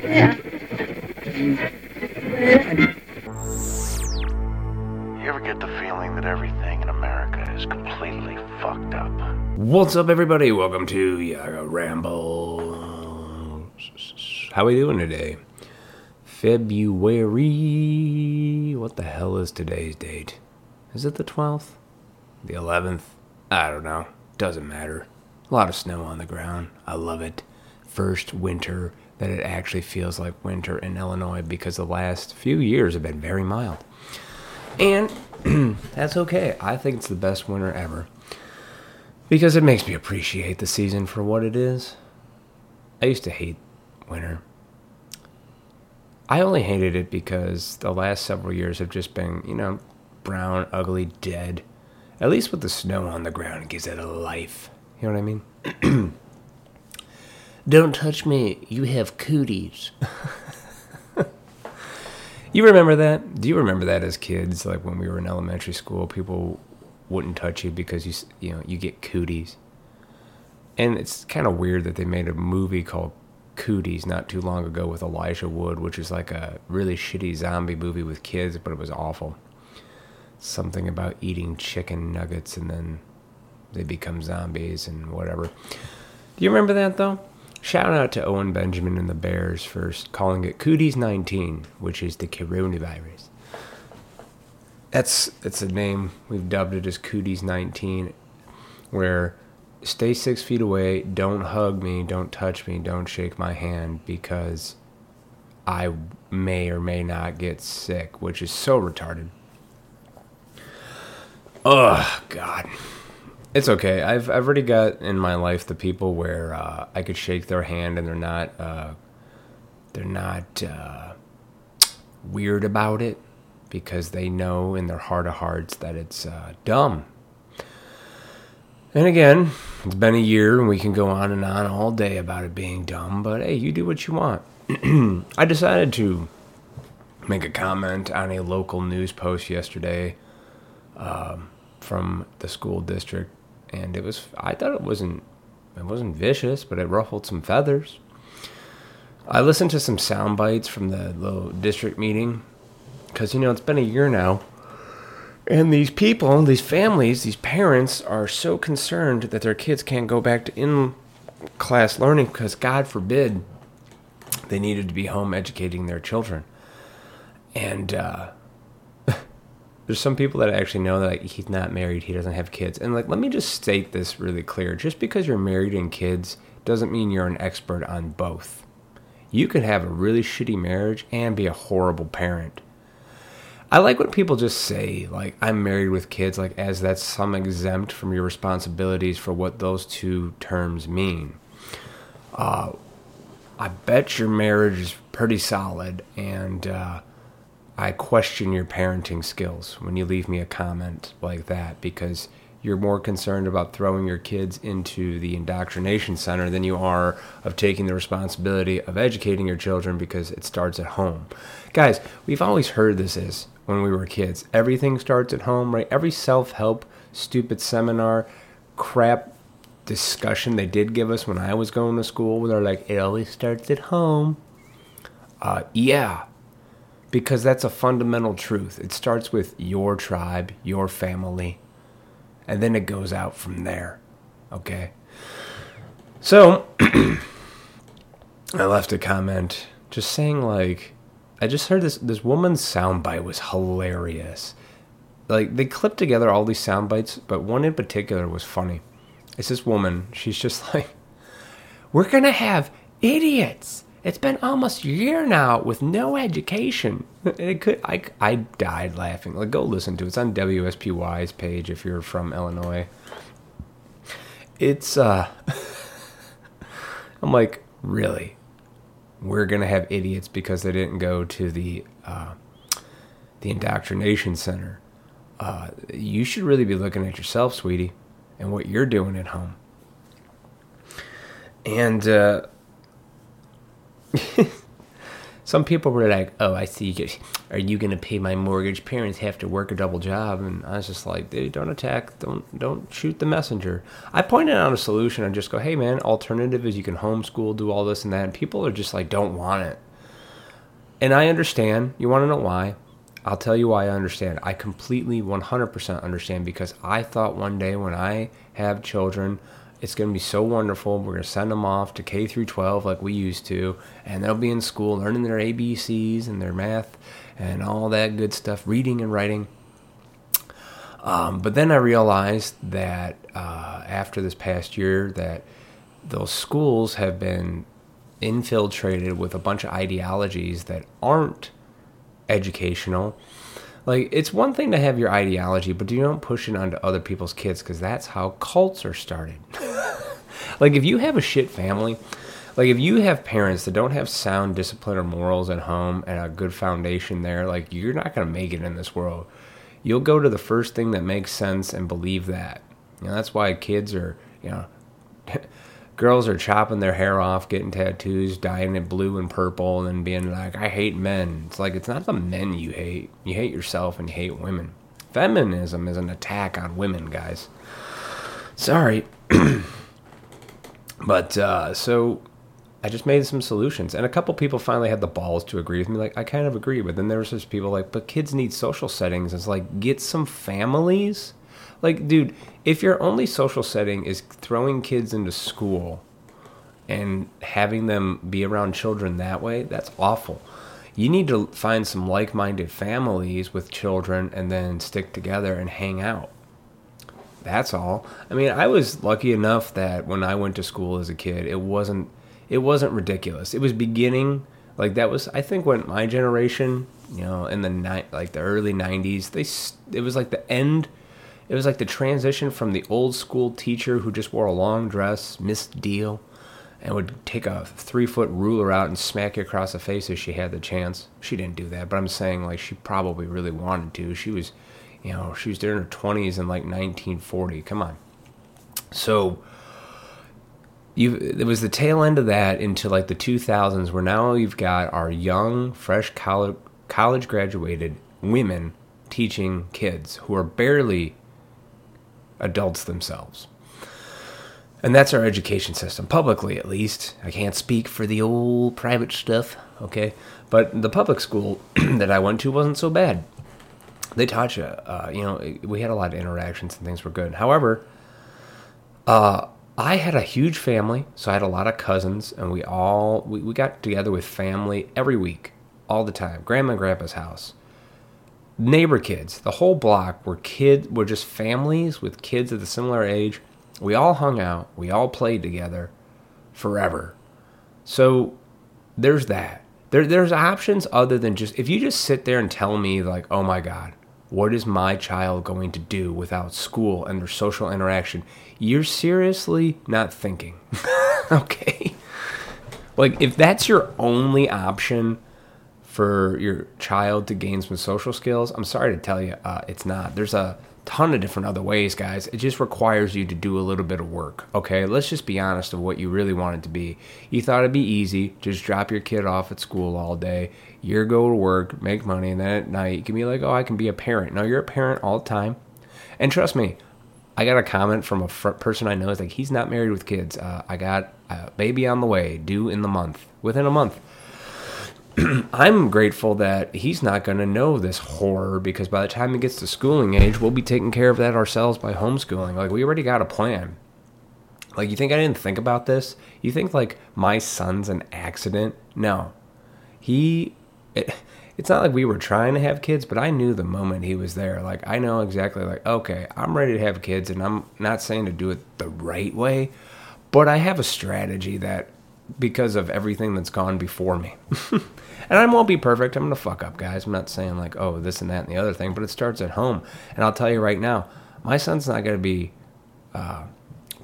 You ever get the feeling that everything in America is completely fucked up? What's up, everybody? Welcome to Yaga Ramble. How we doing today? February. What the hell is today's date? Is it the 12th? The 11th? I don't know. Doesn't matter. A lot of snow on the ground. I love it. First winter that it actually feels like winter in Illinois because the last few years have been very mild. And that's okay. I think it's the best winter ever because it makes me appreciate the season for what it is. I used to hate winter. I only hated it because the last several years have just been, you know, brown, ugly, dead. At least with the snow on the ground, it gives it a life. You know what I mean? Don't touch me. You have cooties. you remember that? Do you remember that as kids? Like when we were in elementary school, people wouldn't touch you because you, you know, you get cooties. And it's kind of weird that they made a movie called Cooties not too long ago with Elijah Wood, which is like a really shitty zombie movie with kids, but it was awful. Something about eating chicken nuggets and then they become zombies and whatever. Do you remember that though? Shout out to Owen Benjamin and the Bears for calling it Cooties 19, which is the coronavirus. That's it's a name we've dubbed it as Cooties 19, where stay six feet away, don't hug me, don't touch me, don't shake my hand because I may or may not get sick, which is so retarded. Oh God, it's okay. I've I've already got in my life the people where uh, I could shake their hand and they're not uh, they're not uh, weird about it because they know in their heart of hearts that it's uh, dumb. And again, it's been a year and we can go on and on all day about it being dumb, but hey, you do what you want. I decided to make a comment on a local news post yesterday um, from the school district, and it was I thought it wasn't it wasn't vicious, but it ruffled some feathers. I listened to some sound bites from the little district meeting because you know it's been a year now, and these people, these families, these parents are so concerned that their kids can't go back to in class learning because God forbid they needed to be home educating their children. And uh, there's some people that I actually know that like, he's not married, he doesn't have kids. And like, let me just state this really clear: just because you're married and kids doesn't mean you're an expert on both. You could have a really shitty marriage and be a horrible parent. I like when people just say, like, I'm married with kids, like, as that's some exempt from your responsibilities for what those two terms mean. Uh, I bet your marriage is pretty solid, and uh, I question your parenting skills when you leave me a comment like that because you're more concerned about throwing your kids into the indoctrination center than you are of taking the responsibility of educating your children because it starts at home. Guys, we've always heard this is when we were kids. Everything starts at home, right? Every self help, stupid seminar, crap discussion they did give us when I was going to school where they're like, it always starts at home. Uh, yeah, because that's a fundamental truth. It starts with your tribe, your family, and then it goes out from there. Okay? So, I left a comment just saying, like, I just heard this, this woman's soundbite was hilarious. Like, they clipped together all these sound bites, but one in particular was funny. It's this woman, she's just like, We're gonna have idiots. It's been almost a year now with no education. It could I, I died laughing. Like go listen to it. It's on WSPY's page if you're from Illinois. It's uh I'm like, really? We're gonna have idiots because they didn't go to the uh, the indoctrination center. Uh, you should really be looking at yourself, sweetie, and what you're doing at home. And uh, some people were like, "Oh, I see. Are you going to pay my mortgage? Parents have to work a double job." And I was just like, "Dude, don't attack. Don't don't shoot the messenger." I pointed out a solution and just go, "Hey, man, alternative is you can homeschool, do all this and that." And people are just like, "Don't want it." and I understand. You want to know why? I'll tell you why I understand. I completely 100% understand because I thought one day when I have children, it's going to be so wonderful. We're going to send them off to K through 12 like we used to, and they'll be in school learning their ABCs and their math and all that good stuff, reading and writing. Um, but then I realized that uh, after this past year, that those schools have been infiltrated with a bunch of ideologies that aren't educational. Like, it's one thing to have your ideology, but you don't push it onto other people's kids because that's how cults are started. like, if you have a shit family, like if you have parents that don't have sound discipline or morals at home and a good foundation there, like you're not going to make it in this world. You'll go to the first thing that makes sense and believe that. You know, that's why kids are, you know, girls are chopping their hair off, getting tattoos, dyeing it blue and purple, and being like, I hate men. It's like, it's not the men you hate. You hate yourself and you hate women. Feminism is an attack on women, guys. Sorry. but, uh, so I just made some solutions, and a couple people finally had the balls to agree with me. Like, I kind of agree, but then there was just people like, but kids need social settings. It's like, get some families. Like, dude, if your only social setting is throwing kids into school and having them be around children that way, that's awful. You need to find some like minded families with children and then stick together and hang out. That's all. I mean, I was lucky enough that when I went to school as a kid, it wasn't it wasn't ridiculous. It was beginning like that was I think when my generation, you know, in the ni- like the early 90s, they it was like the end it was like the transition from the old school teacher who just wore a long dress, missed deal, and would take a three foot ruler out and smack you across the face if she had the chance. She didn't do that, but I'm saying like she probably really wanted to. She was, you know, she was there in her 20s in like 1940. Come on. So you it was the tail end of that into like the 2000s where now you've got our young fresh college college graduated women teaching kids who are barely adults themselves. And that's our education system publicly at least. I can't speak for the old private stuff okay? But the public school that i went to wasn't so bad. They taught you uh, you know we had a lot of interactions and things were good. However uh, I had a huge family, so I had a lot of cousins, and we all we, we got together with family every week, all the time. Grandma and grandpa's house. Neighbor kids, the whole block were kid were just families with kids of the similar age. We all hung out, we all played together forever. So there's that. There, there's options other than just if you just sit there and tell me like, oh my god, what is my child going to do without school and their social interaction? You're seriously not thinking. okay? Like, if that's your only option for your child to gain some social skills, I'm sorry to tell you, uh, it's not. There's a ton of different other ways, guys. It just requires you to do a little bit of work. Okay, let's just be honest of what you really want it to be. You thought it'd be easy, just drop your kid off at school all day. You go to work, make money, and then at night you can be like, oh, I can be a parent. No, you're a parent all the time. And trust me, I got a comment from a fr- person I know. It's like he's not married with kids. Uh, I got a baby on the way, due in the month, within a month. I'm grateful that he's not going to know this horror because by the time he gets to schooling age, we'll be taking care of that ourselves by homeschooling. Like, we already got a plan. Like, you think I didn't think about this? You think, like, my son's an accident? No. He. It, it's not like we were trying to have kids, but I knew the moment he was there. Like, I know exactly, like, okay, I'm ready to have kids, and I'm not saying to do it the right way, but I have a strategy that because of everything that's gone before me. and I won't be perfect. I'm going to fuck up, guys. I'm not saying like, oh, this and that and the other thing, but it starts at home. And I'll tell you right now, my son's not going to be uh,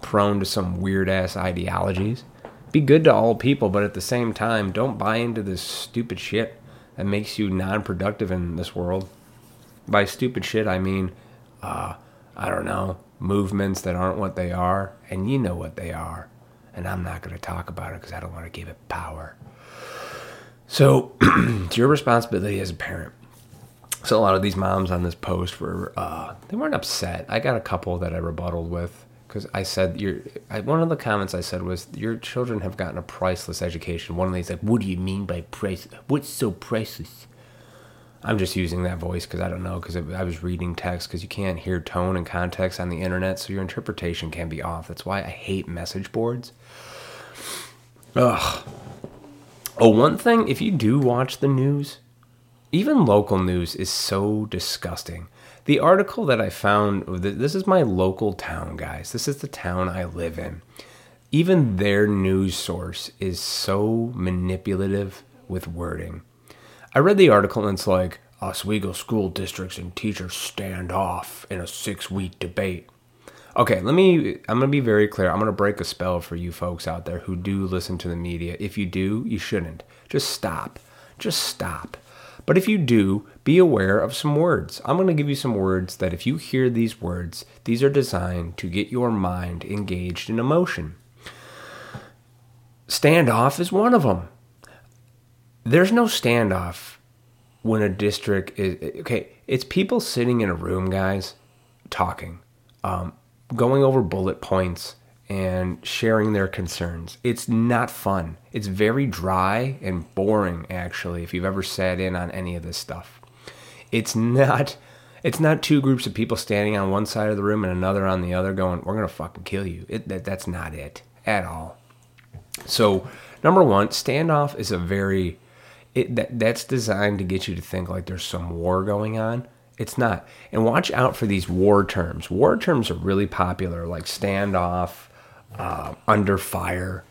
prone to some weird ass ideologies. Be good to all people, but at the same time, don't buy into this stupid shit that makes you non productive in this world. By stupid shit, I mean, uh, I don't know, movements that aren't what they are, and you know what they are and I'm not going to talk about it because I don't want to give it power. So it's your responsibility as a parent. So a lot of these moms on this post were uh, they weren't upset. I got a couple that I rebutted with because I said your I, one of the comments I said was your children have gotten a priceless education. One of these like, what do you mean by price? What's so priceless? I'm just using that voice because I don't know because I was reading text because you can't hear tone and context on the internet, so your interpretation can be off. That's why I hate message boards. Ugh. Oh, one thing, if you do watch the news, even local news is so disgusting. The article that I found, this is my local town, guys. This is the town I live in. Even their news source is so manipulative with wording. I read the article and it's like, Oswego school districts and teachers stand off in a six week debate. Okay, let me. I'm to be very clear. I'm to break a spell for you folks out there who do listen to the media. If you do, you shouldn't. Just stop. Just stop. But if you do, be aware of some words. I'm going to give you some words that if you hear these words, these are designed to get your mind engaged in emotion. Standoff is one of them. There's no standoff when a district is okay. It's people sitting in a room, guys, talking, um, going over bullet points and sharing their concerns. It's not fun. It's very dry and boring, actually. If you've ever sat in on any of this stuff, it's not. It's not two groups of people standing on one side of the room and another on the other, going, "We're gonna fucking kill you." It, that, that's not it at all. So, number one, standoff is a very it, that that's designed to get you to think like there's some war going on. It's not. And watch out for these war terms. War terms are really popular, like standoff, uh, under fire,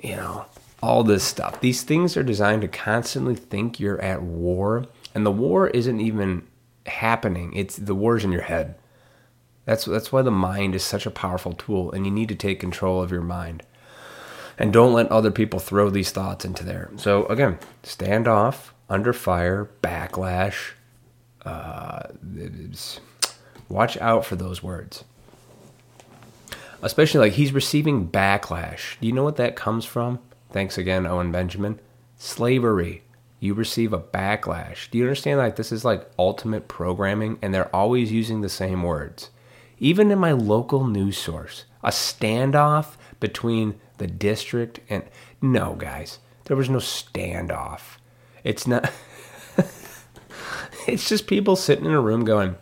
you know, all this stuff. These things are designed to constantly think you're at war, and the war isn't even happening. It's the war's in your head. That's that's why the mind is such a powerful tool, and you need to take control of your mind and don't let other people throw these thoughts into there. So again, stand off, under fire, backlash. Uh, watch out for those words. Especially like he's receiving backlash. Do you know what that comes from? Thanks again, Owen Benjamin. Slavery. You receive a backlash. Do you understand? Like this is like ultimate programming, and they're always using the same words. Even in my local news source, a standoff between the district and no guys there was no standoff it's not it's just people sitting in a room going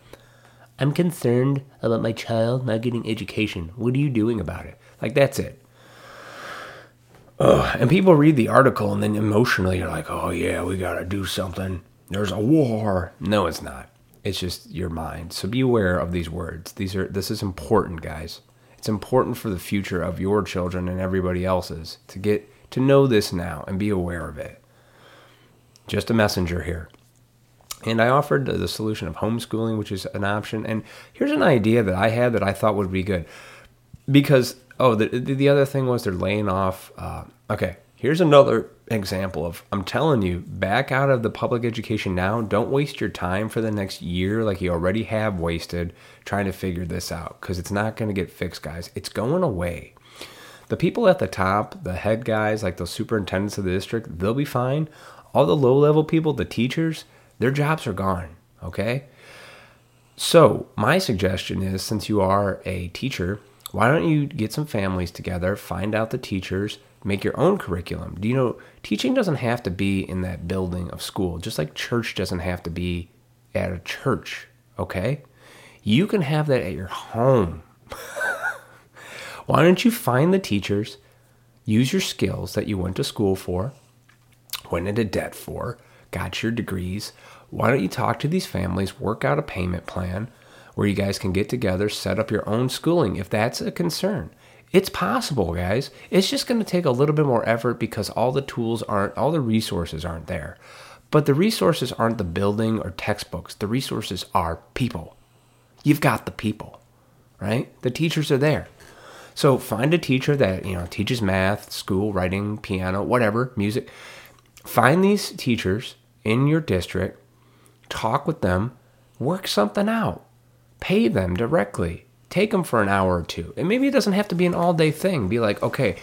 i'm concerned about my child not getting education. What are you doing about it? Like that's it. Ugh. and people read the article and then emotionally you're like oh yeah we gotta do something. There's a war. No it's not. It's just your mind. So be aware of these words. These are this is important guys. It's important for the future of your children and everybody else's to get to know this now and be aware of it. Just a messenger here. And I offered the solution of homeschooling, which is an option. And here's an idea that I had that I thought would be good. Because, oh, the, the other thing was they're laying off. Uh, okay, here's another example of I'm telling you, back out of the public education now. Don't waste your time for the next year like you already have wasted trying to figure this out because it's not going to get fixed, guys. It's going away. The people at the top, the head guys, like the superintendents of the district, they'll be fine. All the low level people, the teachers, their jobs are gone, okay? So, my suggestion is since you are a teacher, why don't you get some families together, find out the teachers, make your own curriculum. Do you know teaching doesn't have to be in that building of school, just like church doesn't have to be at a church, okay? You can have that at your home. Why don't you find the teachers, use your skills that you went to school for, went into debt for, got your degrees? Why don't you talk to these families, work out a payment plan where you guys can get together, set up your own schooling if that's a concern? It's possible, guys. It's just going to take a little bit more effort because all the tools aren't, all the resources aren't there. But the resources aren't the building or textbooks. The resources are people. You've got the people, right? The teachers are there. So find a teacher that, you know, teaches math, school, writing, piano, whatever, music. Find these teachers in your district, talk with them, work something out. Pay them directly take them for an hour or two. And maybe it doesn't have to be an all day thing. Be like, okay,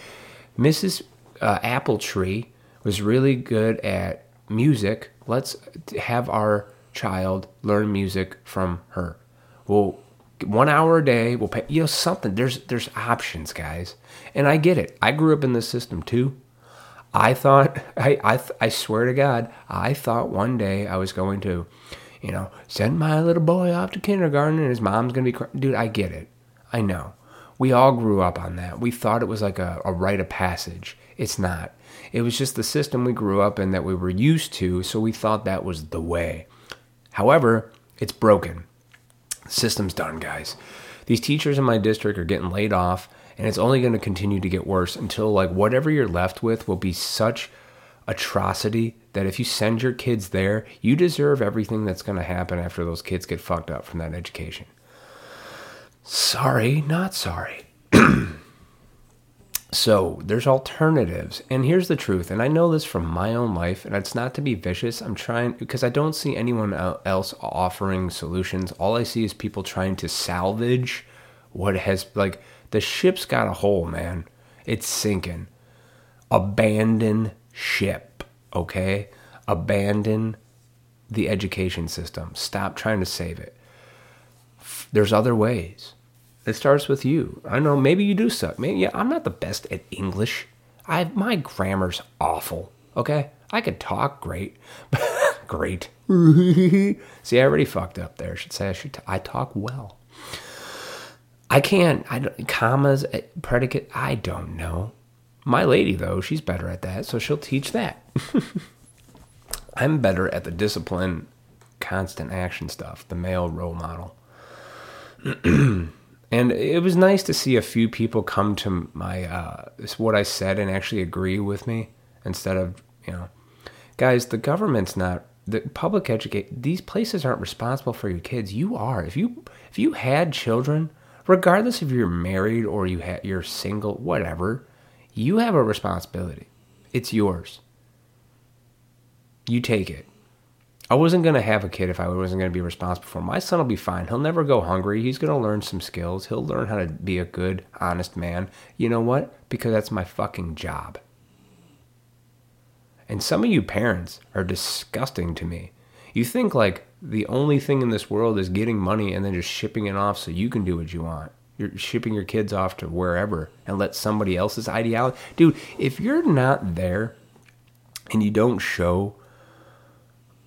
Mrs. Uh, Apple Tree was really good at music. Let's have our child learn music from her. Well, One hour a day, we'll pay, you know, something. There's, there's options, guys. And I get it. I grew up in this system too. I thought, I, I, I swear to God, I thought one day I was going to, you know, send my little boy off to kindergarten and his mom's going to be, dude, I get it. I know. We all grew up on that. We thought it was like a, a rite of passage. It's not. It was just the system we grew up in that we were used to, so we thought that was the way. However, it's broken. The system's done, guys. These teachers in my district are getting laid off, and it's only going to continue to get worse until like whatever you're left with will be such atrocity that if you send your kids there, you deserve everything that's going to happen after those kids get fucked up from that education. Sorry, not sorry. So there's alternatives. And here's the truth. And I know this from my own life, and it's not to be vicious. I'm trying because I don't see anyone else offering solutions. All I see is people trying to salvage what has, like, the ship's got a hole, man. It's sinking. Abandon ship, okay? Abandon the education system. Stop trying to save it. There's other ways. It starts with you. I know maybe you do suck. Maybe yeah, I'm not the best at English. I my grammar's awful. Okay, I could talk great, great. See, I already fucked up there. I should say I should. T- I talk well. I can't. I don't, commas, eh, predicate. I don't know. My lady though, she's better at that, so she'll teach that. I'm better at the discipline, constant action stuff. The male role model. And it was nice to see a few people come to my uh, what I said and actually agree with me instead of you know, guys, the government's not the public educate. These places aren't responsible for your kids. You are. If you if you had children, regardless if you're married or you ha- you're single, whatever, you have a responsibility. It's yours. You take it. I wasn't going to have a kid if I wasn't going to be responsible for him. My son will be fine. He'll never go hungry. He's going to learn some skills. He'll learn how to be a good, honest man. You know what? Because that's my fucking job. And some of you parents are disgusting to me. You think like the only thing in this world is getting money and then just shipping it off so you can do what you want. You're shipping your kids off to wherever and let somebody else's ideology. Dude, if you're not there and you don't show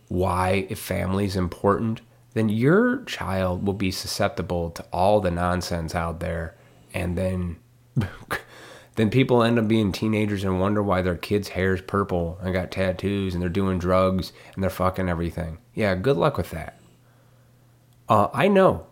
why family is important, then your child will be susceptible to all the nonsense out there, and then then people end up being teenagers and wonder why their kids' hair is purple and got tattoos and they're doing drugs and they're fucking everything. Yeah, good luck with that. Uh, I know.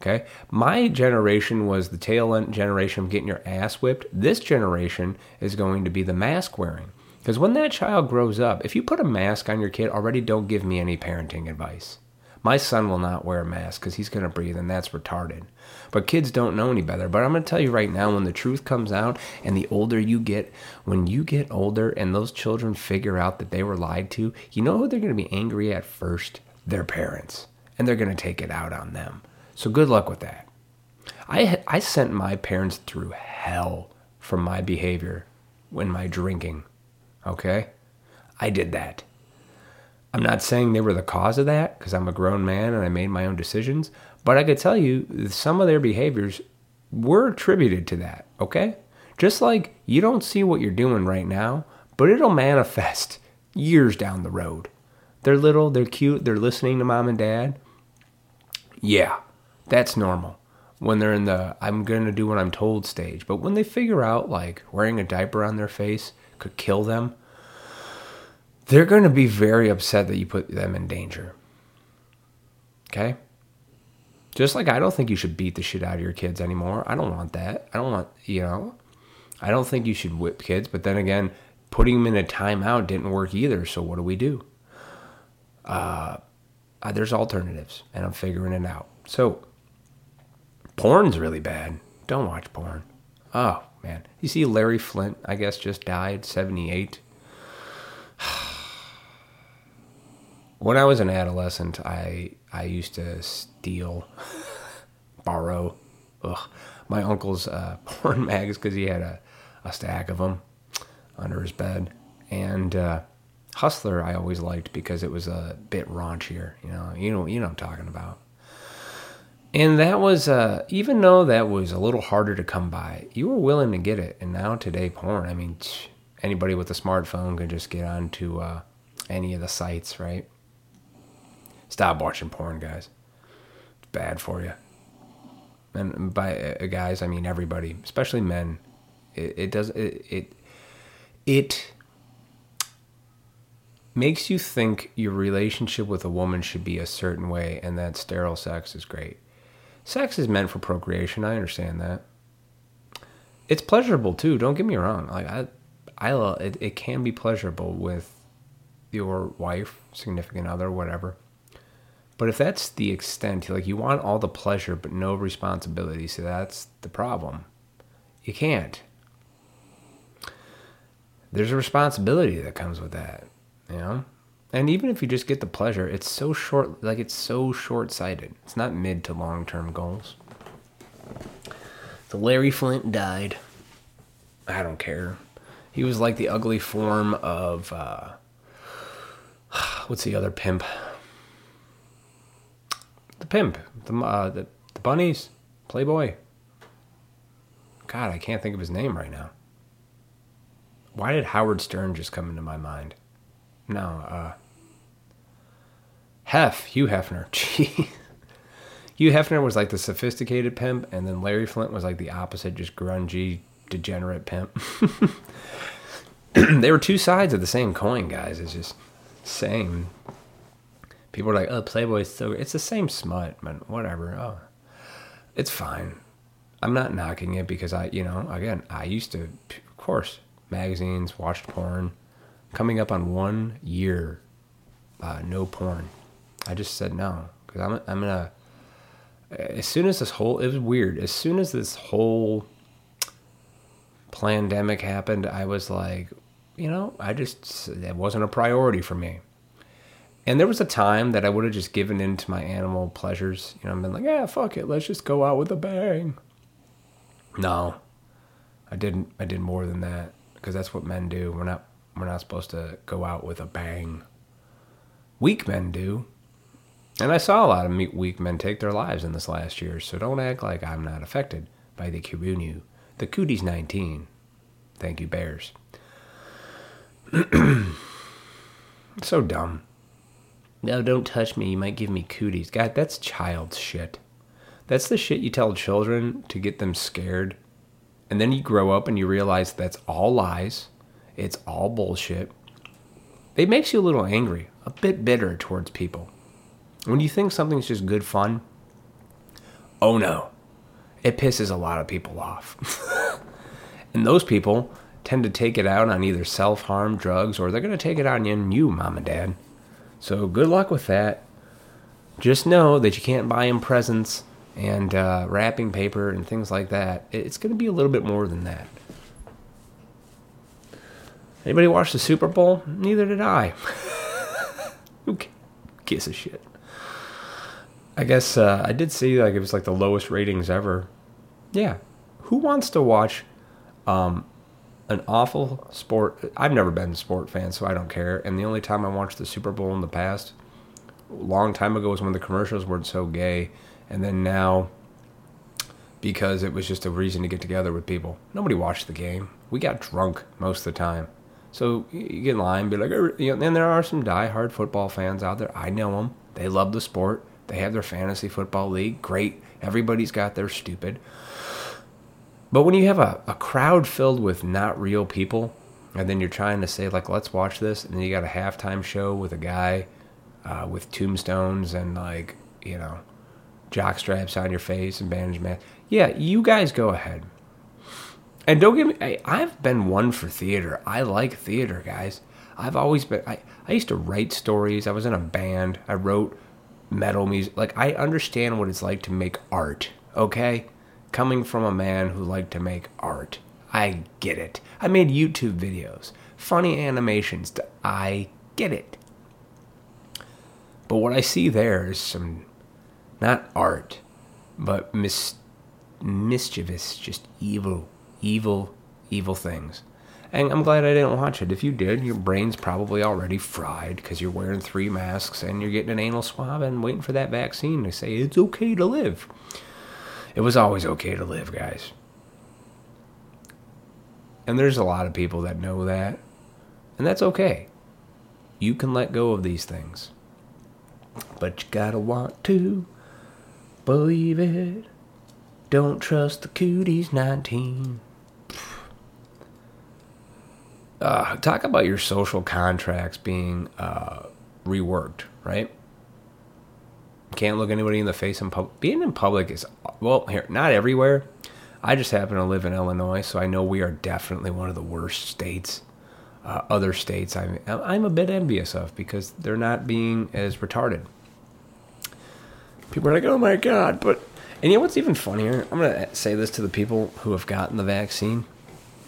Okay, my generation was the tail end generation of getting your ass whipped. This generation is going to be the mask wearing. Because when that child grows up, if you put a mask on your kid, already don't give me any parenting advice. My son will not wear a mask because he's going to breathe, and that's retarded. But kids don't know any better. But I'm going to tell you right now when the truth comes out, and the older you get, when you get older and those children figure out that they were lied to, you know who they're going to be angry at first? Their parents. And they're going to take it out on them. So good luck with that. I, I sent my parents through hell for my behavior when my drinking Okay? I did that. I'm not saying they were the cause of that because I'm a grown man and I made my own decisions, but I could tell you some of their behaviors were attributed to that, okay? Just like you don't see what you're doing right now, but it'll manifest years down the road. They're little, they're cute, they're listening to mom and dad. Yeah, that's normal when they're in the I'm going to do what I'm told stage. But when they figure out like wearing a diaper on their face could kill them, they're going to be very upset that you put them in danger. Okay? Just like I don't think you should beat the shit out of your kids anymore. I don't want that. I don't want, you know, I don't think you should whip kids. But then again, putting them in a timeout didn't work either. So what do we do? Uh, uh, there's alternatives, and I'm figuring it out. So, porn's really bad. Don't watch porn. Oh, man. You see, Larry Flynt, I guess, just died, 78. when I was an adolescent, I I used to steal, borrow, ugh, my uncle's uh, porn mags because he had a, a stack of them under his bed, and uh, Hustler I always liked because it was a bit raunchier. You know, you know, you know I'm talking about. And that was, uh, even though that was a little harder to come by, you were willing to get it. And now today, porn, I mean, anybody with a smartphone can just get onto uh, any of the sites, right? Stop watching porn, guys. It's bad for you. And by uh, guys, I mean everybody, especially men. It, it does it, it it makes you think your relationship with a woman should be a certain way, and that sterile sex is great. Sex is meant for procreation. I understand that. It's pleasurable too. Don't get me wrong. Like I, I it. It can be pleasurable with your wife, significant other, whatever. But if that's the extent, like you want all the pleasure but no responsibility, so that's the problem. You can't. There's a responsibility that comes with that, you know? And even if you just get the pleasure, it's so short, like it's so short sighted. It's not mid to long term goals. So Larry Flynt died. I don't care. He was like the ugly form of, uh, what's the other pimp? Pimp, the uh, the, the bunnies, Playboy. God, I can't think of his name right now. Why did Howard Stern just come into my mind? No, uh, Hef, Hugh Hefner. Gee. Hugh Hefner was like the sophisticated pimp, and then Larry Flynt was like the opposite, just grungy, degenerate pimp. they were two sides of the same coin, guys. It's just same people are like, "Oh, Playboy's so." It's the same smut, but whatever. Oh, it's fine. I'm not knocking it because I, you know, again, I used to, of course, magazines, watched porn. Coming up on one year, uh, no porn. I just said no because I'm, I'm gonna. As soon as this whole, it was weird. As soon as this whole pandemic happened, I was like, you know, I just it wasn't a priority for me. And there was a time that I would have just given in to my animal pleasures. You know, I've been like, yeah, fuck it, let's just go out with a bang. No, I didn't. I did more than that because that's what men do. We're not. We're not supposed to go out with a bang. Weak men do, and I saw a lot of weak men take their lives in this last year. So don't act like I'm not affected by the Kirunu. The Cooties 19. Thank you, Bears. so dumb. No, don't touch me. You might give me cooties. God, that's child shit. That's the shit you tell children to get them scared. And then you grow up and you realize that's all lies. It's all bullshit. It makes you a little angry, a bit bitter towards people. When you think something's just good fun, oh no, it pisses a lot of people off. and those people tend to take it out on either self harm, drugs, or they're going to take it on you, mom and dad. So good luck with that. Just know that you can't buy him presents and uh, wrapping paper and things like that. It's going to be a little bit more than that. Anybody watch the Super Bowl? Neither did I. Who gives a shit? I guess uh, I did see like it was like the lowest ratings ever. Yeah, who wants to watch um, an awful sport. I've never been a sport fan, so I don't care. And the only time I watched the Super Bowl in the past, long time ago, was when the commercials weren't so gay. And then now, because it was just a reason to get together with people. Nobody watched the game. We got drunk most of the time. So you get in line, be like, and there are some die-hard football fans out there. I know them. They love the sport. They have their fantasy football league. Great. Everybody's got their stupid. But when you have a, a crowd filled with not real people, and then you're trying to say, like, let's watch this, and then you got a halftime show with a guy uh, with tombstones and, like, you know, jock straps on your face and bandage mask. Yeah, you guys go ahead. And don't get me, I, have been one for theater. I like theater, guys. I've always been, I, I used to write stories. I was in a band. I wrote metal music. Like, I understand what it's like to make art, okay? Coming from a man who liked to make art. I get it. I made YouTube videos, funny animations. I get it. But what I see there is some, not art, but mis- mischievous, just evil, evil, evil things. And I'm glad I didn't watch it. If you did, your brain's probably already fried because you're wearing three masks and you're getting an anal swab and waiting for that vaccine to say it's okay to live. It was always okay to live, guys. And there's a lot of people that know that. And that's okay. You can let go of these things. But you gotta want to believe it. Don't trust the cooties 19 uh, talk about your social contracts being uh, reworked, right? Can't look anybody in the face in public. Being in public is well here, not everywhere. I just happen to live in Illinois, so I know we are definitely one of the worst states. Uh, other states, I'm I'm a bit envious of because they're not being as retarded. People are like, "Oh my god!" But and you know what's even funnier? I'm gonna say this to the people who have gotten the vaccine.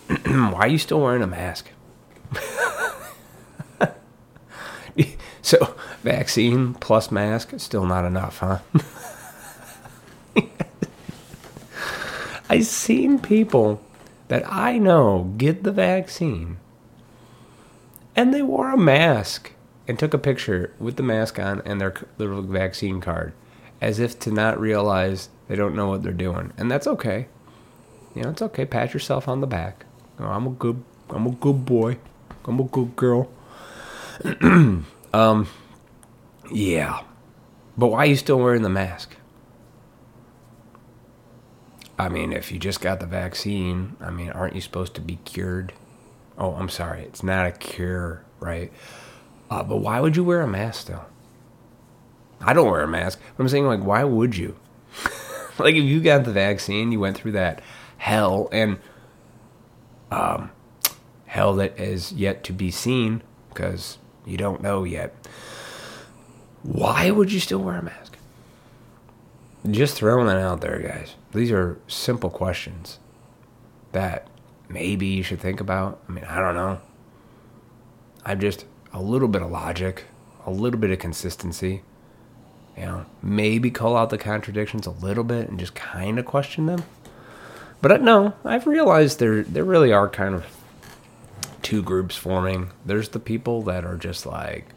Why are you still wearing a mask? so, vaccine plus mask, still not enough, huh? I've seen people that I know get the vaccine and they wore a mask and took a picture with the mask on and their little vaccine card as if to not realize they don't know what they're doing. And that's okay. You know, it's okay. Pat yourself on the back. Oh, I'm a good I'm a good boy. I'm a good girl. um, yeah. But why are you still wearing the mask? I mean, if you just got the vaccine, I mean, aren't you supposed to be cured? Oh, I'm sorry. It's not a cure, right? Uh, but why would you wear a mask though? I don't wear a mask. But I'm saying, like, why would you? like, if you got the vaccine, you went through that hell, and um, hell that is yet to be seen because you don't know yet. Why would you still wear a mask? Just throwing that out there, guys. These are simple questions that maybe you should think about. I mean, I don't know. I'm just a little bit of logic, a little bit of consistency. You know, maybe call out the contradictions a little bit and just kind of question them. But uh, no, I've realized there there really are kind of two groups forming. There's the people that are just like,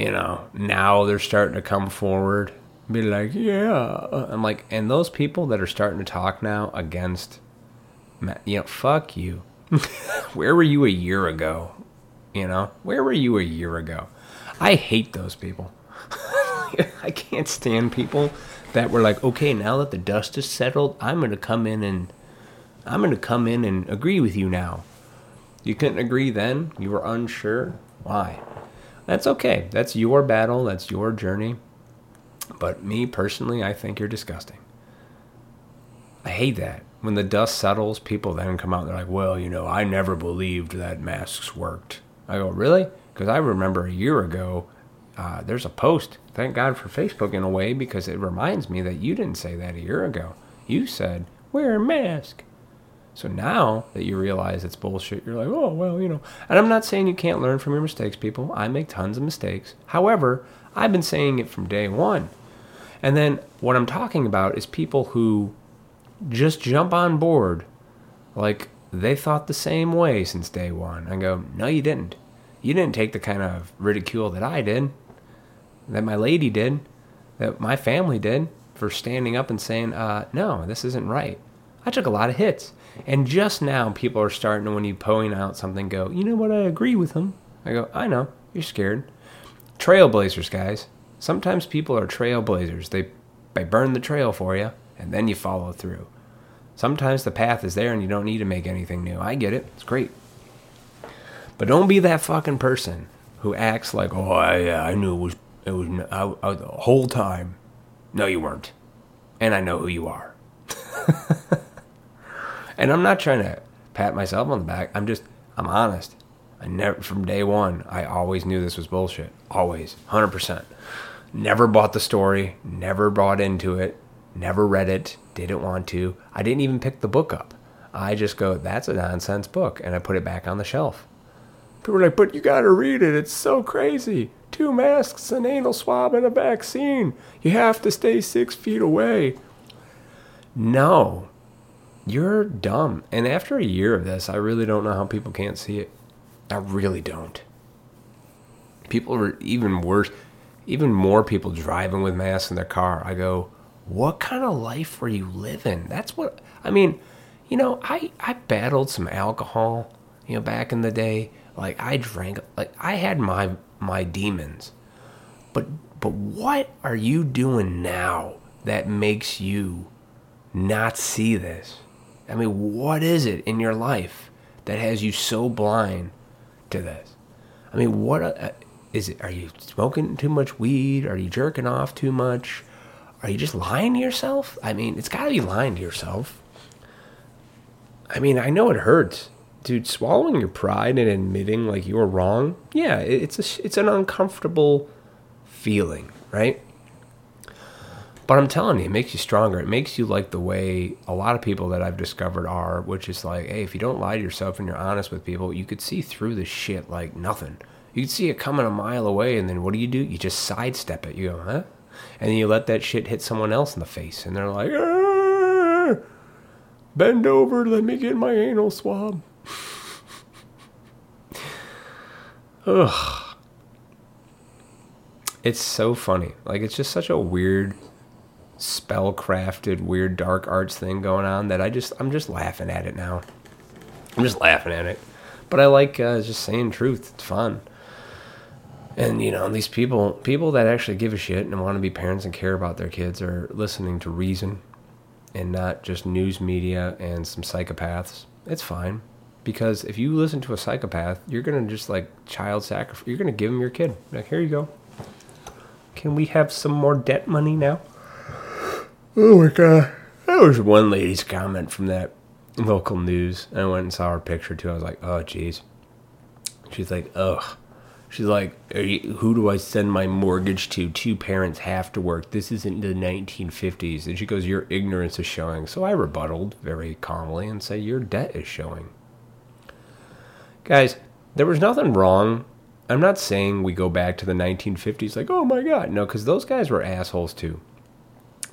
you know, now they're starting to come forward, be like, yeah. Uh, I'm like, and those people that are starting to talk now against, you know, fuck you. Where were you a year ago? You know, where were you a year ago? I hate those people. I can't stand people that were like, okay, now that the dust is settled, I'm going to come in and I'm going to come in and agree with you now. You couldn't agree then? You were unsure? Why? That's okay. That's your battle. That's your journey. But me personally, I think you're disgusting. I hate that. When the dust settles, people then come out and they're like, well, you know, I never believed that masks worked. I go, really? Because I remember a year ago, uh, there's a post. Thank God for Facebook in a way because it reminds me that you didn't say that a year ago. You said, wear a mask. So now that you realize it's bullshit, you're like, oh, well, you know. And I'm not saying you can't learn from your mistakes, people. I make tons of mistakes. However, I've been saying it from day one. And then what I'm talking about is people who just jump on board like they thought the same way since day one. I go, no, you didn't. You didn't take the kind of ridicule that I did, that my lady did, that my family did for standing up and saying, uh, no, this isn't right. I took a lot of hits. And just now, people are starting to, when you point out something, go, you know what, I agree with them. I go, I know, you're scared. Trailblazers, guys. Sometimes people are trailblazers. They, they burn the trail for you, and then you follow through. Sometimes the path is there and you don't need to make anything new. I get it. It's great. But don't be that fucking person who acts like, oh, I, I knew it was, it was I, I, the whole time. No, you weren't. And I know who you are. And I'm not trying to pat myself on the back. I'm just, I'm honest. I never, from day one, I always knew this was bullshit. Always. 100%. Never bought the story, never bought into it, never read it, didn't want to. I didn't even pick the book up. I just go, that's a nonsense book. And I put it back on the shelf. People are like, but you gotta read it. It's so crazy. Two masks, an anal swab, and a vaccine. You have to stay six feet away. No, you're dumb. And after a year of this, I really don't know how people can't see it. I really don't. People are even worse, even more people driving with masks in their car. I go, what kind of life were you living? That's what I mean. You know, I I battled some alcohol. You know, back in the day, like I drank, like I had my my demons. But but what are you doing now that makes you not see this? I mean, what is it in your life that has you so blind to this? I mean, what uh, is it? Are you smoking too much weed? Are you jerking off too much? Are you just lying to yourself? I mean, it's got to be lying to yourself. I mean, I know it hurts, dude. Swallowing your pride and admitting like you were wrong, yeah, it's a, it's an uncomfortable feeling, right? But I'm telling you, it makes you stronger. It makes you like the way a lot of people that I've discovered are, which is like, hey, if you don't lie to yourself and you're honest with people, you could see through the shit like nothing. You could see it coming a mile away, and then what do you do? You just sidestep it. You go, huh? And then you let that shit hit someone else in the face, and they're like, ah, bend over, let me get my anal swab. Ugh. It's so funny. Like, it's just such a weird spell crafted weird dark arts thing going on that I just I'm just laughing at it now. I'm just laughing at it. But I like uh, just saying truth. It's fun. And you know, these people people that actually give a shit and want to be parents and care about their kids are listening to reason and not just news media and some psychopaths. It's fine. Because if you listen to a psychopath, you're gonna just like child sacrifice. You're gonna give them your kid. Like, here you go. Can we have some more debt money now? Oh my god. That was one lady's comment from that local news. I went and saw her picture too. I was like, oh, jeez. She's like, ugh. She's like, you, who do I send my mortgage to? Two parents have to work. This isn't the 1950s. And she goes, your ignorance is showing. So I rebutted very calmly and say, your debt is showing. Guys, there was nothing wrong. I'm not saying we go back to the 1950s like, oh my God. No, because those guys were assholes too.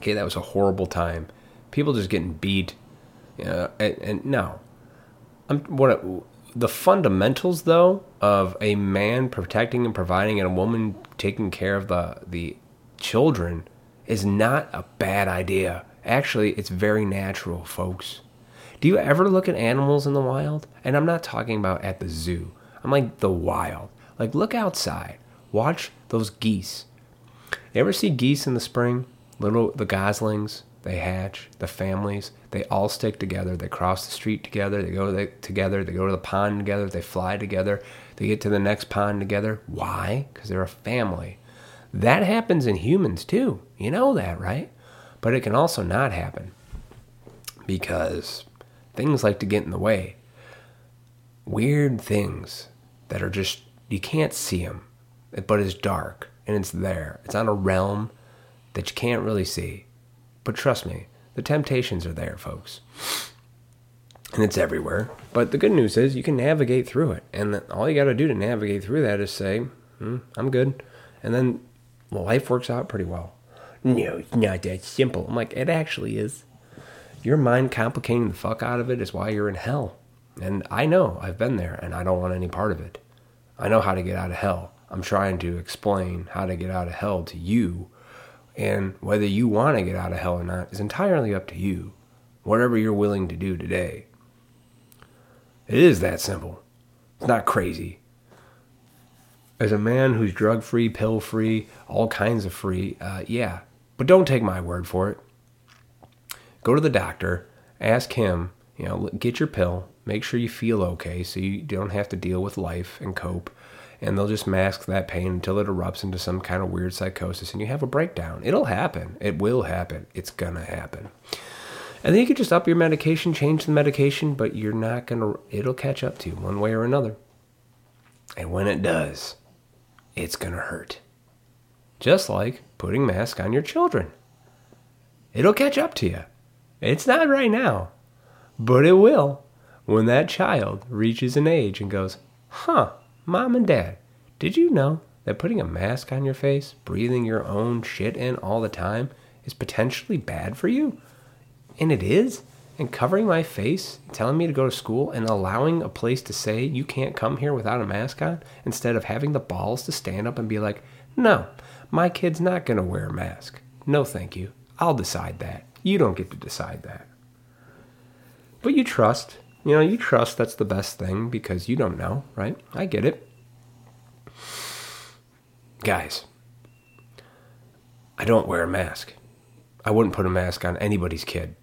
Okay, that was a horrible time. People just getting beat. Uh, and, and no, I'm what the fundamentals though of a man protecting and providing and a woman taking care of the the children is not a bad idea. Actually, it's very natural, folks. Do you ever look at animals in the wild? And I'm not talking about at the zoo. I'm like the wild. Like look outside. Watch those geese. You ever see geese in the spring? Little the goslings they hatch the families they all stick together. They cross the street together they go the, together they go to the pond together they fly together they get to the next pond together. Why? Because they're a family. That happens in humans too. You know that right? But it can also not happen because things like to get in the way. Weird things that are just you can't see them but it's dark and it's there. It's on a realm that you can't really see. But trust me, the temptations are there, folks. And it's everywhere. But the good news is you can navigate through it. And all you got to do to navigate through that is say, hmm, I'm good. And then life works out pretty well. No, it's not that simple. I'm like, it actually is. Your mind complicating the fuck out of it is why you're in hell. And I know, I've been there, and I don't want any part of it. I know how to get out of hell. I'm trying to explain how to get out of hell to you and whether you want to get out of hell or not is entirely up to you, whatever you're willing to do today. It is that simple. It's not crazy. As a man who's drug free, pill free, all kinds of free, uh, yeah. But don't take my word for it. Go to the doctor, ask him, you know, get your pill, make sure you feel okay so you don't have to deal with life and cope and they'll just mask that pain until it erupts into some kind of weird psychosis and you have a breakdown. It'll happen. It will happen. It's gonna happen. And then you could just up your medication, change the medication, but you're not gonna, it'll catch up to you one way or another. And when it does, it's gonna hurt. Just like putting mask on your children. It'll catch up to you. It's not right now, but it will when that child reaches an age and goes, huh, Mom and Dad, did you know that putting a mask on your face, breathing your own shit in all the time, is potentially bad for you? And it is. and covering my face, telling me to go to school, and allowing a place to say you can't come here without a mask on, instead of having the balls to stand up and be like, no, my kid's not going to wear a mask. No, thank you. I'll decide that. You don't get to decide that. But you trust. You know, you trust that's the best thing because you don't know, right? I get it. Guys, I don't wear a mask. I wouldn't put a mask on anybody's kid.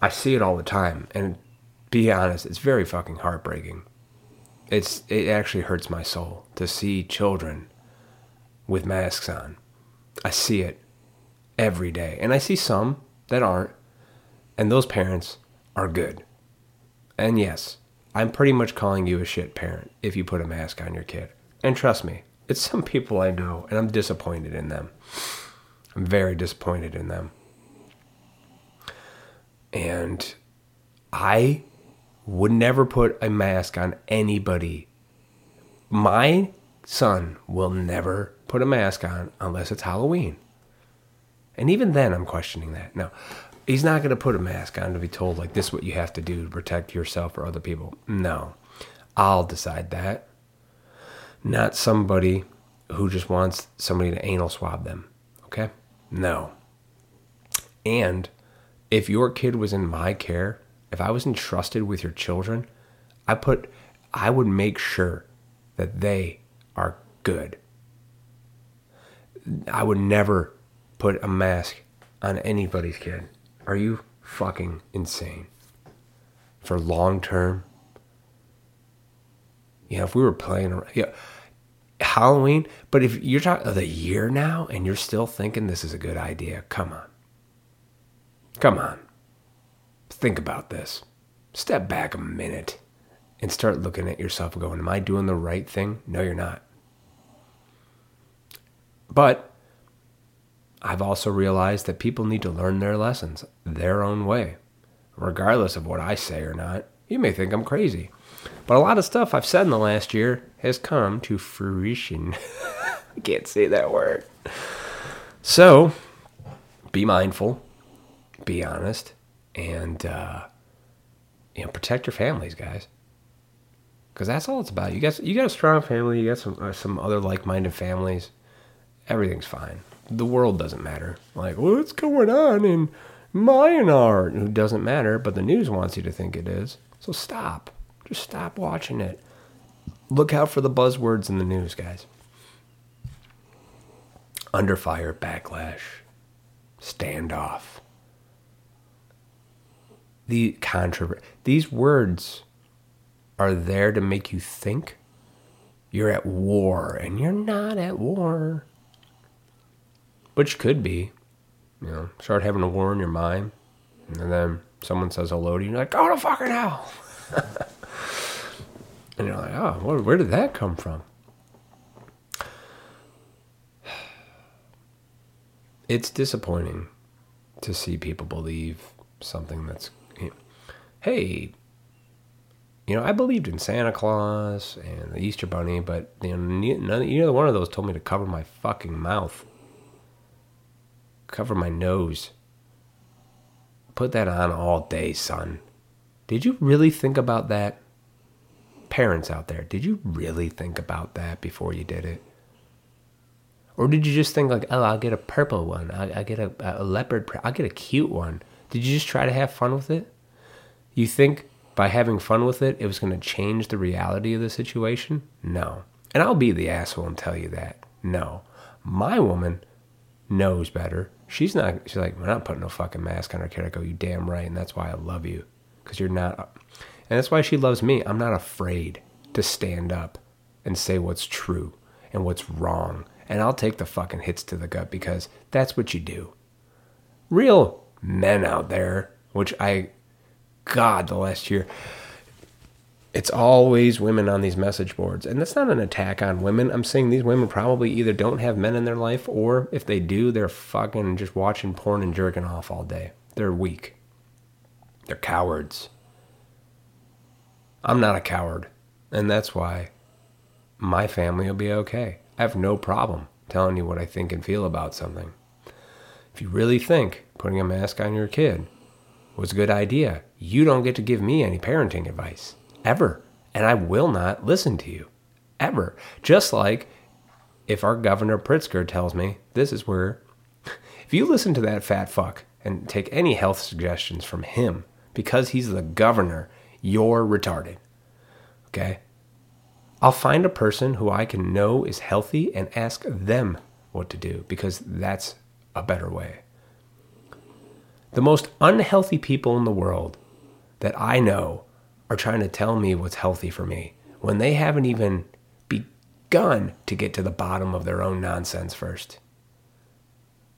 I see it all the time, and be honest, it's very fucking heartbreaking. It's it actually hurts my soul to see children with masks on. I see it every day, and I see some that aren't, and those parents are good. And yes, I'm pretty much calling you a shit parent if you put a mask on your kid. And trust me, it's some people I know, and I'm disappointed in them. I'm very disappointed in them. And I would never put a mask on anybody. My son will never put a mask on unless it's Halloween. And even then, I'm questioning that. No, he's not going to put a mask on to be told, like, this is what you have to do to protect yourself or other people. No, I'll decide that. Not somebody who just wants somebody to anal swab them. Okay? No. And if your kid was in my care, if I was entrusted with your children, I put I would make sure that they are good. I would never put a mask on anybody's kid. Are you fucking insane? For long term. Yeah, if we were playing around, yeah, Halloween, but if you're talking the year now and you're still thinking this is a good idea, come on. Come on. Think about this. Step back a minute and start looking at yourself and going, Am I doing the right thing? No, you're not. But I've also realized that people need to learn their lessons their own way, regardless of what I say or not. You may think I'm crazy, but a lot of stuff I've said in the last year has come to fruition. I can't say that word. So be mindful be honest, and uh, you know protect your families, guys. Because that's all it's about. You got you got a strong family. You got some uh, some other like minded families. Everything's fine. The world doesn't matter. Like what's going on in Myanmar? It doesn't matter, but the news wants you to think it is. So stop. Just stop watching it. Look out for the buzzwords in the news, guys. Under fire, backlash, standoff the controversy. These words are there to make you think you're at war, and you're not at war. Which could be. You know, start having a war in your mind, and then someone says hello to you, and you're like, go to fucking hell. and you're like, oh, where, where did that come from? It's disappointing to see people believe something that's hey, you know, I believed in Santa Claus and the Easter Bunny, but you know, none, neither one of those told me to cover my fucking mouth, cover my nose. Put that on all day, son. Did you really think about that? Parents out there, did you really think about that before you did it? Or did you just think like, oh, I'll get a purple one, I, will get a, a leopard, I'll get a cute one. Did you just try to have fun with it? You think by having fun with it, it was going to change the reality of the situation? No. And I'll be the asshole and tell you that. No. My woman knows better. She's not, she's like, we're not putting no fucking mask on her. I go, you damn right. And that's why I love you. Because you're not, and that's why she loves me. I'm not afraid to stand up and say what's true and what's wrong. And I'll take the fucking hits to the gut because that's what you do. Real men out there, which I God, the last year. It's always women on these message boards. And that's not an attack on women. I'm saying these women probably either don't have men in their life or if they do, they're fucking just watching porn and jerking off all day. They're weak. They're cowards. I'm not a coward. And that's why my family will be okay. I have no problem telling you what I think and feel about something. If you really think putting a mask on your kid was a good idea. You don't get to give me any parenting advice ever. And I will not listen to you ever. Just like if our Governor Pritzker tells me this is where, if you listen to that fat fuck and take any health suggestions from him because he's the governor, you're retarded. Okay? I'll find a person who I can know is healthy and ask them what to do because that's a better way. The most unhealthy people in the world that I know are trying to tell me what's healthy for me when they haven't even begun to get to the bottom of their own nonsense first.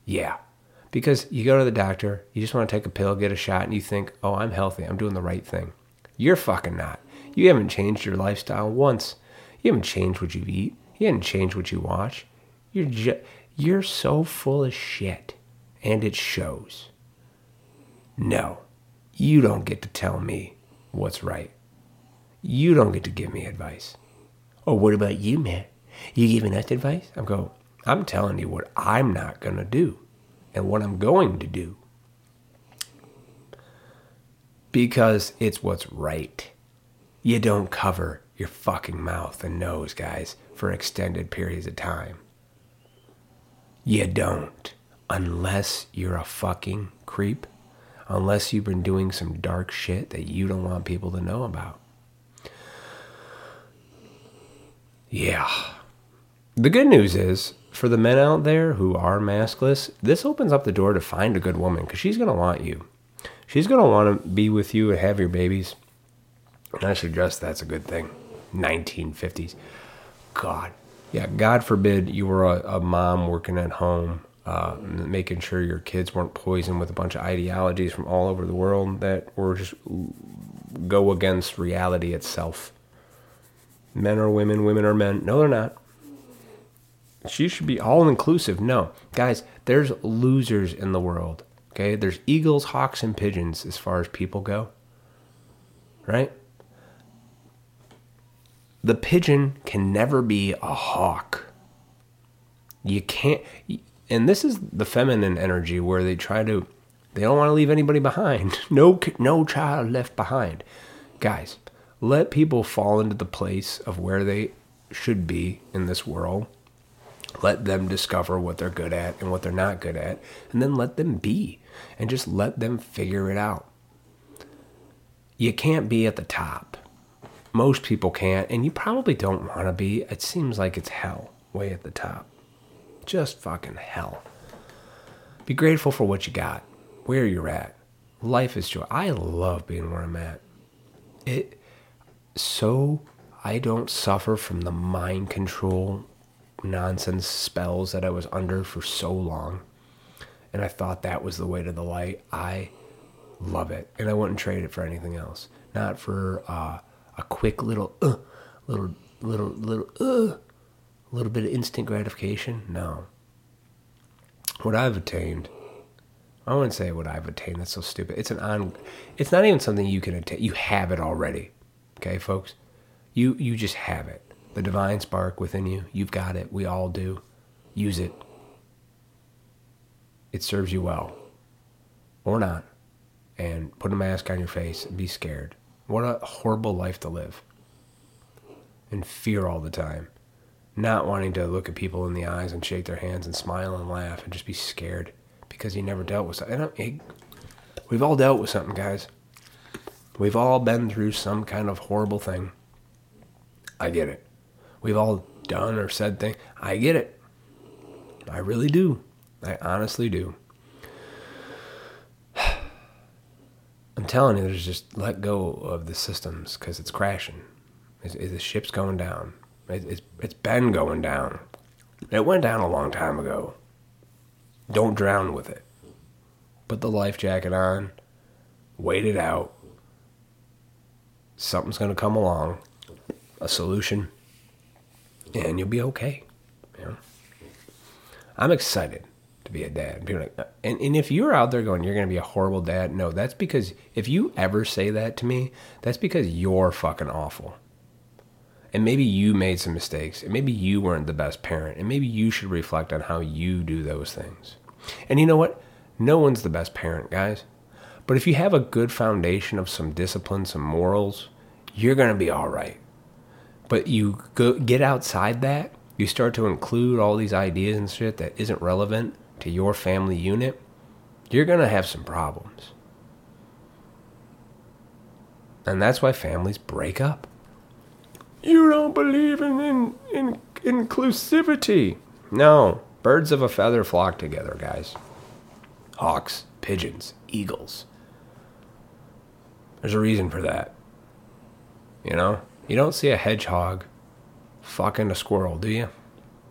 Yeah. Because you go to the doctor, you just want to take a pill, get a shot, and you think, oh, I'm healthy. I'm doing the right thing. You're fucking not. You haven't changed your lifestyle once. You haven't changed what you eat. You haven't changed what you watch. You're just, you're so full of shit. And it shows. No, you don't get to tell me what's right. You don't get to give me advice. Oh, what about you, man? You giving us advice? I'm going, I'm telling you what I'm not going to do and what I'm going to do. Because it's what's right. You don't cover your fucking mouth and nose, guys, for extended periods of time. You don't. Unless you're a fucking creep. Unless you've been doing some dark shit that you don't want people to know about. Yeah. The good news is, for the men out there who are maskless, this opens up the door to find a good woman because she's going to want you. She's going to want to be with you and have your babies. And I suggest that's a good thing. 1950s. God. Yeah, God forbid you were a, a mom working at home, uh, making sure your kids weren't poisoned with a bunch of ideologies from all over the world that were just go against reality itself. Men are women, women are men. No, they're not. She should be all inclusive. No. Guys, there's losers in the world. Okay? There's eagles, hawks, and pigeons as far as people go. Right? The pigeon can never be a hawk. You can't. And this is the feminine energy where they try to. They don't want to leave anybody behind. No, no child left behind. Guys, let people fall into the place of where they should be in this world. Let them discover what they're good at and what they're not good at, and then let them be and just let them figure it out. You can't be at the top. Most people can't, and you probably don't want to be. It seems like it's hell way at the top. Just fucking hell. Be grateful for what you got, where you're at. Life is joy. I love being where I'm at. It so I don't suffer from the mind control nonsense spells that I was under for so long. And I thought that was the way to the light. I love it. And I wouldn't trade it for anything else. Not for uh, a quick little, uh, little, little, little, uh, little bit of instant gratification. No. What I've attained, I wouldn't say what I've attained. That's so stupid. It's an on. It's not even something you can attain. You have it already. Okay, folks? You you just have it. The divine spark within you, you've got it. We all do. Use it. It serves you well. Or not. And put a mask on your face and be scared. What a horrible life to live. In fear all the time. Not wanting to look at people in the eyes and shake their hands and smile and laugh and just be scared because you never dealt with something. We've all dealt with something, guys. We've all been through some kind of horrible thing. I get it. We've all done or said things. I get it. I really do. I honestly do. I'm telling you, there's just let go of the systems because it's crashing. The ship's going down. It, it's, it's been going down. It went down a long time ago. Don't drown with it. Put the life jacket on. Wait it out something's going to come along, a solution, and you'll be okay. You know? I'm excited to be a dad. Like, uh, and, and if you're out there going, you're going to be a horrible dad, no, that's because if you ever say that to me, that's because you're fucking awful. And maybe you made some mistakes, and maybe you weren't the best parent, and maybe you should reflect on how you do those things. And you know what? No one's the best parent, guys. But if you have a good foundation of some discipline, some morals, you're going to be all right. But you go, get outside that, you start to include all these ideas and shit that isn't relevant to your family unit, you're going to have some problems. And that's why families break up. You don't believe in, in, in inclusivity. No, birds of a feather flock together, guys. Hawks, pigeons, eagles. There's a reason for that. You know? You don't see a hedgehog fucking a squirrel, do you?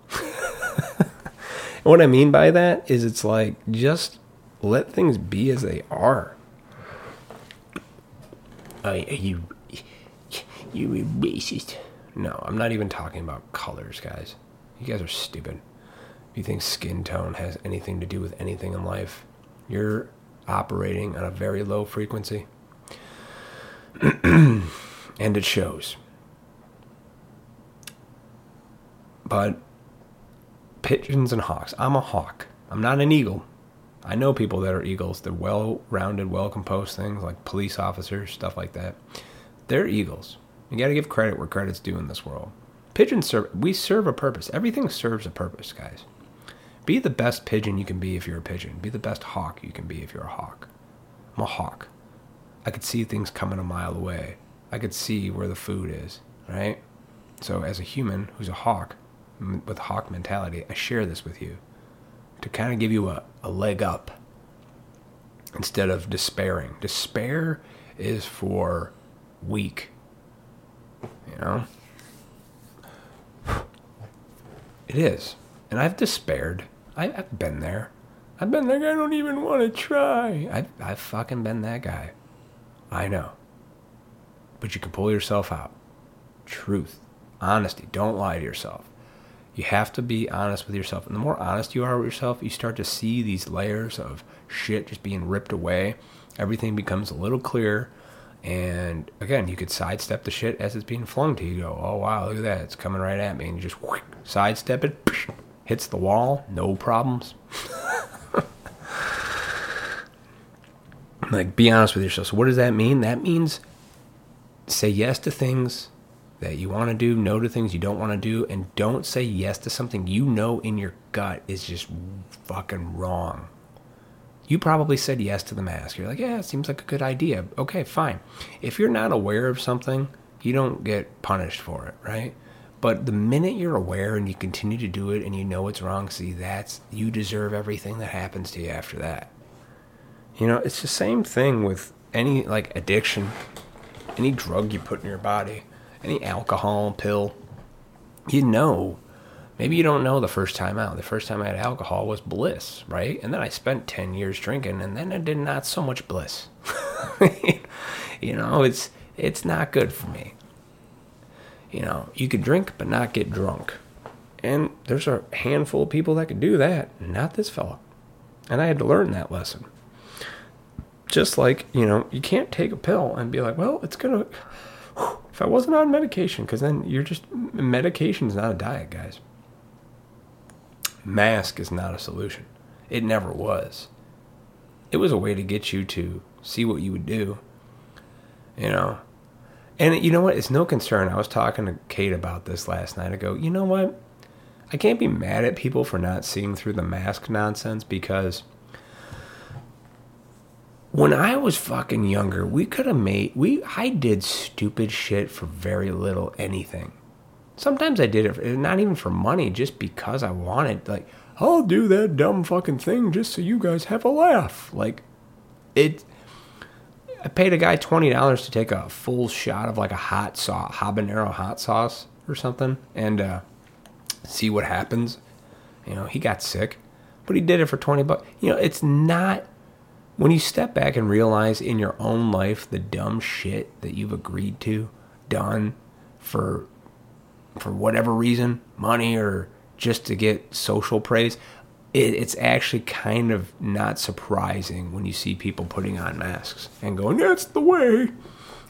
what I mean by that is it's like just let things be as they are. You, you racist. No, I'm not even talking about colors, guys. You guys are stupid. If you think skin tone has anything to do with anything in life, you're operating on a very low frequency. and it shows. But pigeons and hawks. I'm a hawk. I'm not an eagle. I know people that are eagles. They're well rounded, well composed things like police officers, stuff like that. They're eagles. You got to give credit where credit's due in this world. Pigeons serve, we serve a purpose. Everything serves a purpose, guys. Be the best pigeon you can be if you're a pigeon. Be the best hawk you can be if you're a hawk. I'm a hawk. I could see things coming a mile away. I could see where the food is, right? So, as a human who's a hawk, with hawk mentality, I share this with you to kind of give you a, a leg up instead of despairing. Despair is for weak, you know? It is. And I've despaired. I, have been there. I've been like, I don't even want to try. I've, I've fucking been that guy. I know. But you can pull yourself out. Truth. Honesty. Don't lie to yourself. You have to be honest with yourself. And the more honest you are with yourself, you start to see these layers of shit just being ripped away. Everything becomes a little clearer. And again, you could sidestep the shit as it's being flung to you. You go, oh wow, look at that. It's coming right at me. And you just whoosh, sidestep it, hits the wall, no problems. like, be honest with yourself. So, what does that mean? That means say yes to things that you want to do, no to things you don't want to do, and don't say yes to something you know in your gut is just fucking wrong. You probably said yes to the mask. You're like, yeah, it seems like a good idea. Okay, fine. If you're not aware of something, you don't get punished for it, right? But the minute you're aware and you continue to do it and you know it's wrong, see, that's you deserve everything that happens to you after that. You know, it's the same thing with any like addiction, any drug you put in your body any alcohol pill, you know. Maybe you don't know the first time out. The first time I had alcohol was bliss, right? And then I spent 10 years drinking and then I did not so much bliss. you know, it's it's not good for me. You know, you can drink but not get drunk. And there's a handful of people that can do that, not this fella. And I had to learn that lesson. Just like, you know, you can't take a pill and be like, well, it's going to if I wasn't on medication, because then you're just medication is not a diet, guys. Mask is not a solution. It never was. It was a way to get you to see what you would do. You know, and you know what? It's no concern. I was talking to Kate about this last night. I go, you know what? I can't be mad at people for not seeing through the mask nonsense because when I was fucking younger, we could have made we I did stupid shit for very little anything. Sometimes I did it not even for money, just because I wanted like I'll do that dumb fucking thing just so you guys have a laugh. Like it I paid a guy twenty dollars to take a full shot of like a hot sauce, habanero hot sauce or something, and uh, see what happens. You know, he got sick, but he did it for twenty bucks. You know, it's not when you step back and realize in your own life the dumb shit that you've agreed to, done for for whatever reason, money or just to get social praise, it, it's actually kind of not surprising when you see people putting on masks and going, "That's the way.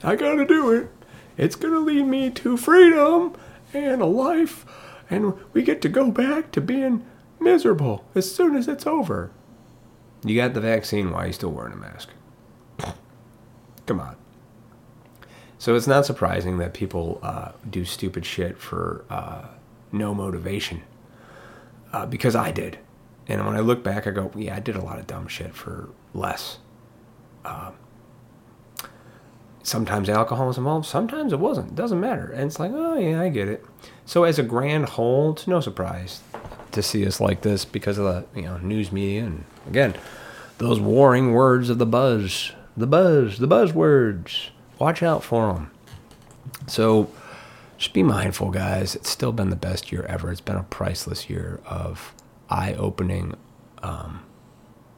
I got to do it. It's to lead me to freedom and a life, and we get to go back to being miserable as soon as it's over." You got the vaccine. Why are you still wearing a mask? Come on. So it's not surprising that people uh, do stupid shit for uh, no motivation. Uh, because I did. And when I look back, I go, yeah, I did a lot of dumb shit for less. Um, sometimes alcohol was involved, sometimes it wasn't. Doesn't matter. And it's like, oh, yeah, I get it. So as a grand whole, it's no surprise to see us like this because of the you know news media and again those warring words of the buzz, the buzz, the buzzwords. Watch out for them. So just be mindful, guys. It's still been the best year ever. It's been a priceless year of eye-opening um,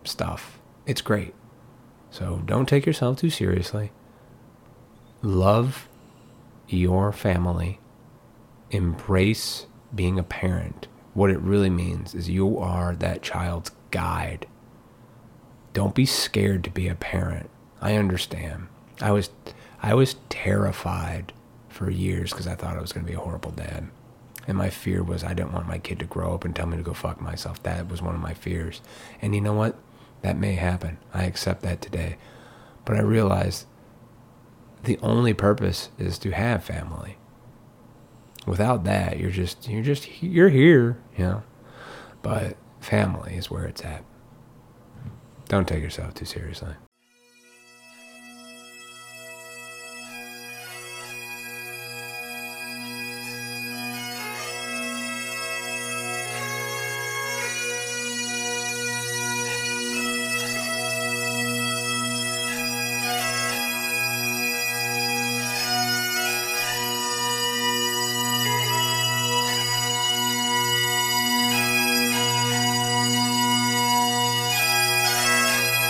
stuff. It's great. So don't take yourself too seriously. Love your family. Embrace being a parent what it really means is you are that child's guide. Don't be scared to be a parent. I understand. I was I was terrified for years because I thought I was going to be a horrible dad. And my fear was I didn't want my kid to grow up and tell me to go fuck myself. That was one of my fears. And you know what? That may happen. I accept that today. But I realized the only purpose is to have family without that, you're just you're just you're here, you know. But family is where it's at. Don't take yourself too seriously.